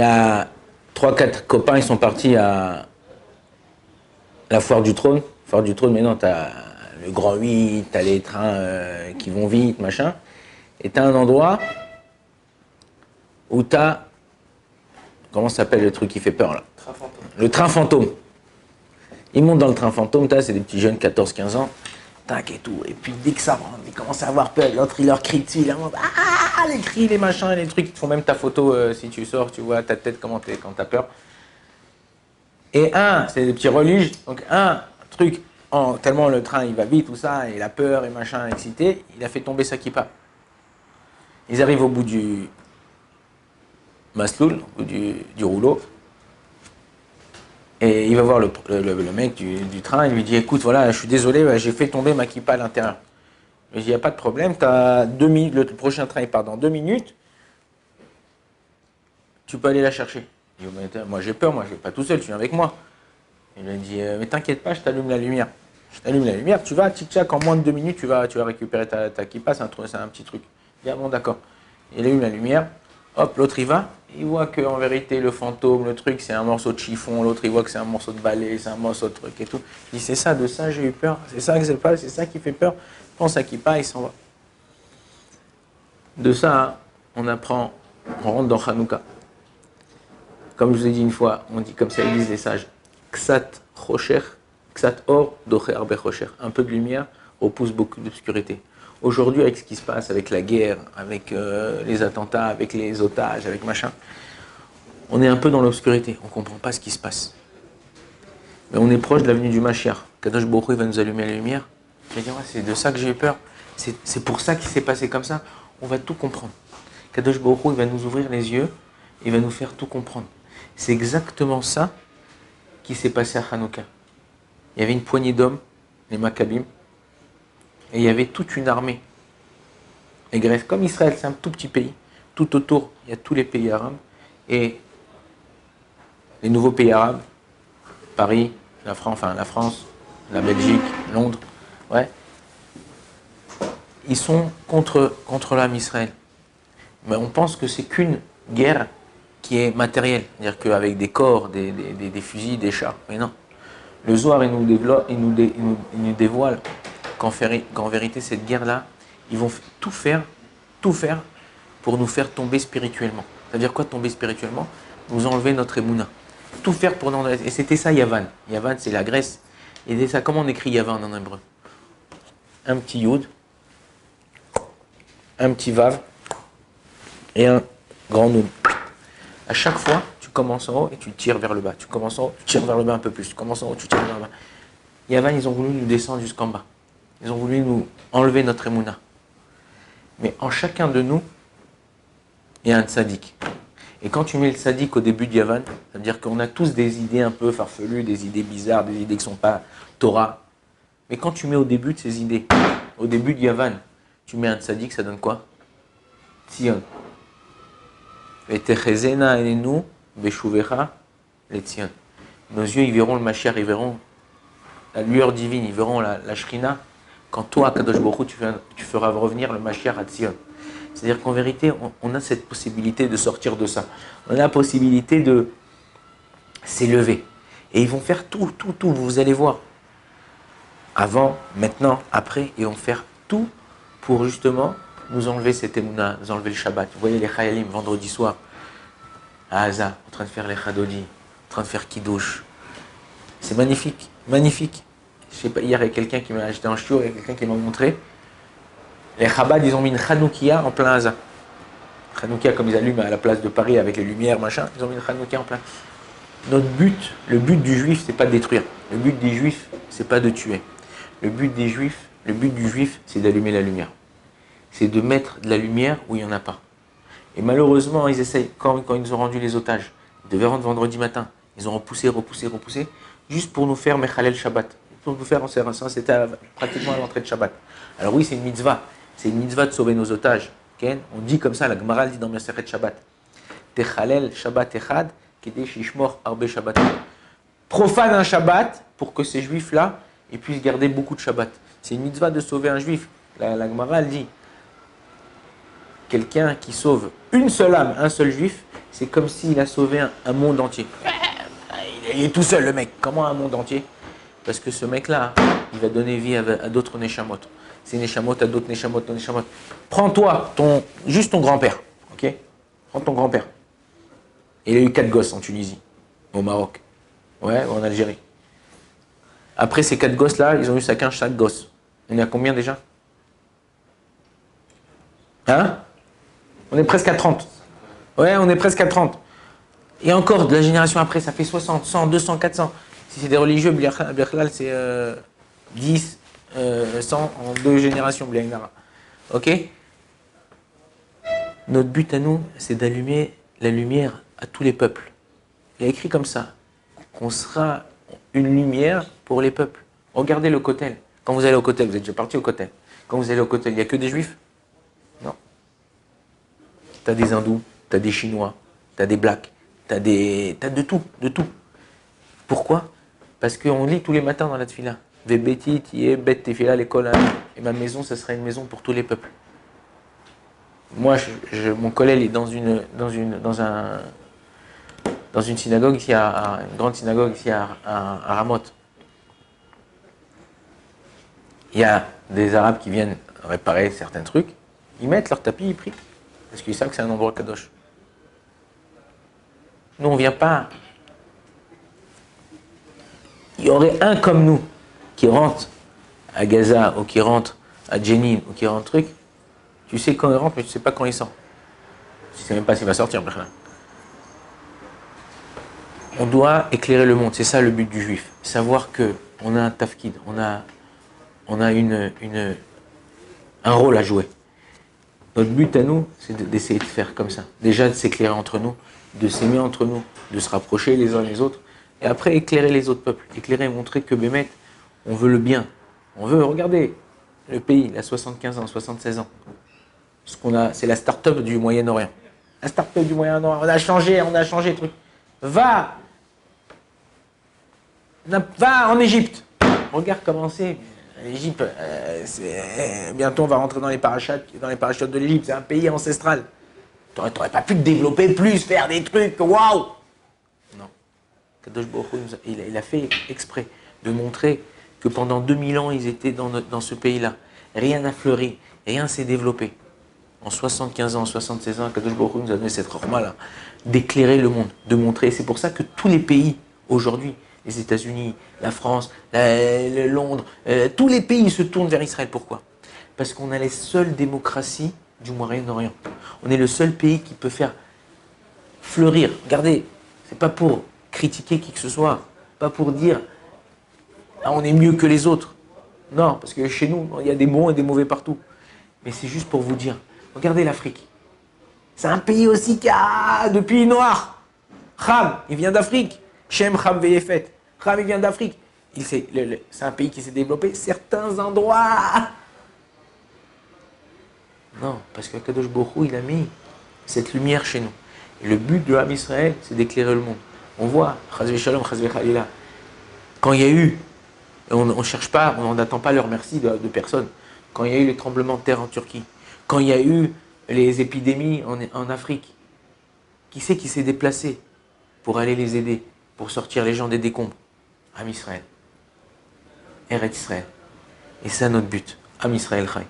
y a trois, quatre copains, ils sont partis à la foire du trône. Foire du trône, maintenant, tu as le Grand 8, tu as les trains euh, qui vont vite, machin. Et tu as un endroit où tu as. Comment s'appelle le truc qui fait peur là? Le train fantôme. Ils montent dans le train fantôme, c'est des petits jeunes, 14-15 ans, tac et tout. Et puis dès que ça rentre, ils commencent à avoir peur. L'autre, il leur crie dessus, il leur montre Ah Les cris, les machins, les trucs. Ils font même ta photo euh, si tu sors, tu vois ta tête comment quand t'as peur. Et un, c'est des petits religes. Donc un truc, en, tellement le train il va vite, tout ça, et la peur et machin, excité, il a fait tomber sa kippa. Ils arrivent au bout du masloul, au bout du, du rouleau. Et il va voir le, mec du, train, il lui dit Écoute, voilà, je suis désolé, j'ai fait tomber ma kippa à l'intérieur. Il n'y a pas de problème, deux minutes, le prochain train il part dans deux minutes, tu peux aller la chercher. Il dit, moi j'ai peur, moi je vais pas tout seul, tu viens avec moi. Il lui dit euh, Mais t'inquiète pas, je t'allume la lumière. Je t'allume la lumière, tu vas, tic-tac, en moins de deux minutes, tu vas, tu vas récupérer ta, ta kippa, c'est un, un, petit truc. Il dit Ah bon, d'accord. Il allume la lumière, hop, l'autre il va, il voit que en vérité le fantôme, le truc, c'est un morceau de chiffon, l'autre il voit que c'est un morceau de balai, c'est un morceau de truc et tout. Il dit c'est ça, de ça j'ai eu peur, c'est ça que c'est c'est ça qui fait peur. À qui pas, il s'en va. De ça, on apprend, on rentre dans Hanouka. Comme je vous ai dit une fois, on dit comme ça, ils disent les sages, Ksat Rocher, Ksat Or, Docher Arbe Un peu de lumière repousse beaucoup d'obscurité. Aujourd'hui, avec ce qui se passe, avec la guerre, avec euh, les attentats, avec les otages, avec machin, on est un peu dans l'obscurité. On ne comprend pas ce qui se passe. Mais on est proche de l'avenue du Mashiach. Kadosh il va nous allumer la lumière. Dire, c'est de ça que j'ai eu peur. C'est pour ça qu'il s'est passé comme ça. On va tout comprendre. Kadosh Baruch il va nous ouvrir les yeux. Il va nous faire tout comprendre. C'est exactement ça qui s'est passé à Hanouka. Il y avait une poignée d'hommes, les Maccabim, et il y avait toute une armée. Et Grèce, comme Israël, c'est un tout petit pays. Tout autour, il y a tous les pays arabes. Et les nouveaux pays arabes, Paris, la France, enfin la France, la Belgique, Londres, ouais, ils sont contre, contre l'âme Israël. Mais on pense que c'est qu'une guerre qui est matérielle, c'est-à-dire qu'avec des corps, des, des, fusils, des chars. Mais non. Le Zohar, il nous, développe, il nous, il nous dévoile qu'en vérité, cette guerre-là, ils vont tout faire, tout faire pour nous faire tomber spirituellement. C'est-à-dire quoi tomber spirituellement? Nous enlever notre émouna. Tout faire pour nous... Et c'était ça Yavan. Yavan, c'est la Grèce. Et ça, comment on écrit Yavan en hébreu? Un petit Yud, un petit Vav et un grand Noun. À chaque fois, tu commences en haut et tu tires vers le bas. Tu commences en haut, tu tires vers le bas un peu plus. Tu commences en haut, tu tires vers le bas. Yavan, ils ont voulu nous descendre jusqu'en bas. Ils ont voulu nous enlever notre émouna. Mais en chacun de nous, il y a un tzaddik. Et quand tu mets le tzaddik au début de Yavan, ça veut dire qu'on a tous des idées un peu farfelues, des idées bizarres, des idées qui ne sont pas Torah. Mais quand tu mets au début de ces idées, au début de Yavan, tu mets un tzaddik, ça donne quoi? Tzion. Et et nous, Beshuvecha, les Tzion. Nos yeux, ils verront le Mashiach, ils verront la lueur divine, ils verront la, Shrina, quand toi, Kadosh Baruch tu, feras revenir le Mashiach à Tzion. C'est-à-dire qu'en vérité, on, a cette possibilité de sortir de ça. On a la possibilité de s'élever. Et ils vont faire tout, tout, tout, vous allez voir. Avant, maintenant, après, ils vont faire tout pour justement nous enlever cet émouna, nous enlever le Shabbat. Vous voyez les Chayalim vendredi soir, à Haza, en train de faire les Chadodi, en train de faire Kiddush. C'est magnifique, magnifique je sais pas, hier, il y a quelqu'un qui m'a acheté un chiour, il y a quelqu'un qui m'a montré. Les Chabad, ils ont mis une Hanoukia en plein hasard. Hanoukia, comme ils allument à la place de Paris avec les lumières, machin, ils ont mis une Hanoukia en plein. Notre but, le but du juif, c'est pas de détruire. Le but des juifs, c'est pas de tuer. Le but des juifs, le but du juif, c'est d'allumer la lumière. C'est de mettre de la lumière où il n'y en a pas. Et malheureusement, ils essayent, quand, ils nous ont rendu les otages, ils devaient rendre vendredi matin, ils ont repoussé, repoussé, repoussé, juste pour nous faire Mechalel Shabbat pour vous faire en ça, c'était pratiquement à l'entrée de Shabbat. Alors oui, c'est une mitzvah. C'est une mitzvah de sauver nos otages. On dit comme ça, la Gemara dit dans Maseret Shabbat. Techalel Shabbat Echad, Kede Shishmor Arbe Shabbat. Profane un Shabbat pour que ces juifs-là puissent garder beaucoup de Shabbat. C'est une mitzvah de sauver un juif. La, Gemara, dit quelqu'un qui sauve une seule âme, un seul juif, c'est comme s'il a sauvé un, monde entier. Il est, tout seul, le mec. Comment un monde entier? Parce que ce mec-là, il va donner vie à, d'autres Neshamot. C'est Neshamot à d'autres Neshamot, Neshamot. Prends-toi, ton, juste ton grand-père, ok? Prends ton grand-père. Il a eu quatre gosses en Tunisie, au Maroc, ouais, ou en Algérie. Après ces quatre gosses-là, ils ont eu chacun chaque gosse. On est à combien déjà? Hein? On est presque à 30. Ouais, on est presque à 30. Et encore, de la génération après, ça fait 60, 100, 200, 400. Si c'est des religieux, Birklal, c'est 10, euh, 100 euh, en deux générations, Ok? Notre but à nous, c'est d'allumer la lumière à tous les peuples. Il y a écrit comme ça, qu'on sera une lumière pour les peuples. Regardez le Kotel. Quand vous allez au Kotel, vous êtes déjà parti au Kotel. Quand vous allez au Kotel, il n'y a que des juifs? Non. Tu as des hindous, tu as des chinois, tu as des blacks, tu as, des... as de tout, de tout. Pourquoi? Parce qu'on lit tous les matins dans la tefila. Vebeti, tiye, bet, tefila, l'école. Et ma maison, ce sera une maison pour tous les peuples. Moi, mon collègue est dans une, dans une, dans un, dans une synagogue ici à, une grande synagogue ici à, à, Ramoth. Il y a des Arabes qui viennent réparer certains trucs, ils mettent leur tapis, ils prient. Parce qu'ils savent que c'est un endroit kadosh. Nous, on ne vient pas. Il y aurait un comme nous qui rentre à Gaza ou qui rentre à Jenin ou qui rentre truc. Tu sais quand il rentre, mais tu ne sais pas quand il sort. Tu ne sais même pas s'il va sortir. On doit éclairer le monde. C'est ça le but du juif. Savoir que on a un tafkid, on a, on a un rôle à jouer. Notre but à nous, c'est d'essayer de faire comme ça. Déjà de s'éclairer entre nous, de s'aimer entre nous, de se rapprocher les uns les autres, et après éclairer les autres peuples. Éclairer, montrer que Bémet, on veut le bien. On veut, regardez, le pays, il a 75 ans, 76 ans. Ce qu'on a, c'est la start-up du Moyen-Orient. La start-up du Moyen-Orient. On a changé, on a changé truc. Va Va en Égypte. Regarde comment c'est. L'Égypte, euh, bientôt on va rentrer dans les parachutes, dans les parachutes de l'Égypte. C'est un pays ancestral. Tu n'aurais pas pu te développer plus, faire des trucs. Waouh Non. Kadosh il, il a fait exprès de montrer que pendant 2000 ans, ils étaient dans, ce pays-là. Rien n'a fleuri, rien s'est développé. En 75 ans, 76 ans, Kadosh Baruch nous a donné cette là d'éclairer le monde, de montrer. C'est pour ça que tous les pays, aujourd'hui, les États-Unis, la France, Londres, euh, tous les pays se tournent vers Israël. Pourquoi? Parce qu'on a les seules démocraties du Moyen-Orient. On est le seul pays qui peut faire fleurir. Regardez, c'est pas pour critiquer qui que ce soit, pas pour dire ah, on est mieux que les autres. Non, parce que chez nous, il y a des bons et des mauvais partout. Mais c'est juste pour vous dire, regardez l'Afrique. C'est un pays aussi qui a depuis noir. Kham, il vient d'Afrique. Shem Kham Veyefet. Kham, il vient d'Afrique. C'est un pays qui s'est développé certains endroits. Non, parce que Kadosh Borou, il a mis cette lumière chez nous. Le but de l'âme Israël, c'est d'éclairer le monde. On voit, Shalom, quand il y a eu, on ne cherche pas, on n'attend pas leur merci de, de personne. Quand il y a eu les tremblements de terre en Turquie, quand il y a eu les épidémies en, en Afrique, qui c'est qui s'est déplacé pour aller les aider pour sortir les gens des décombres? Am Israël. Eret Israël. Et c'est notre but. Am Israël Chai.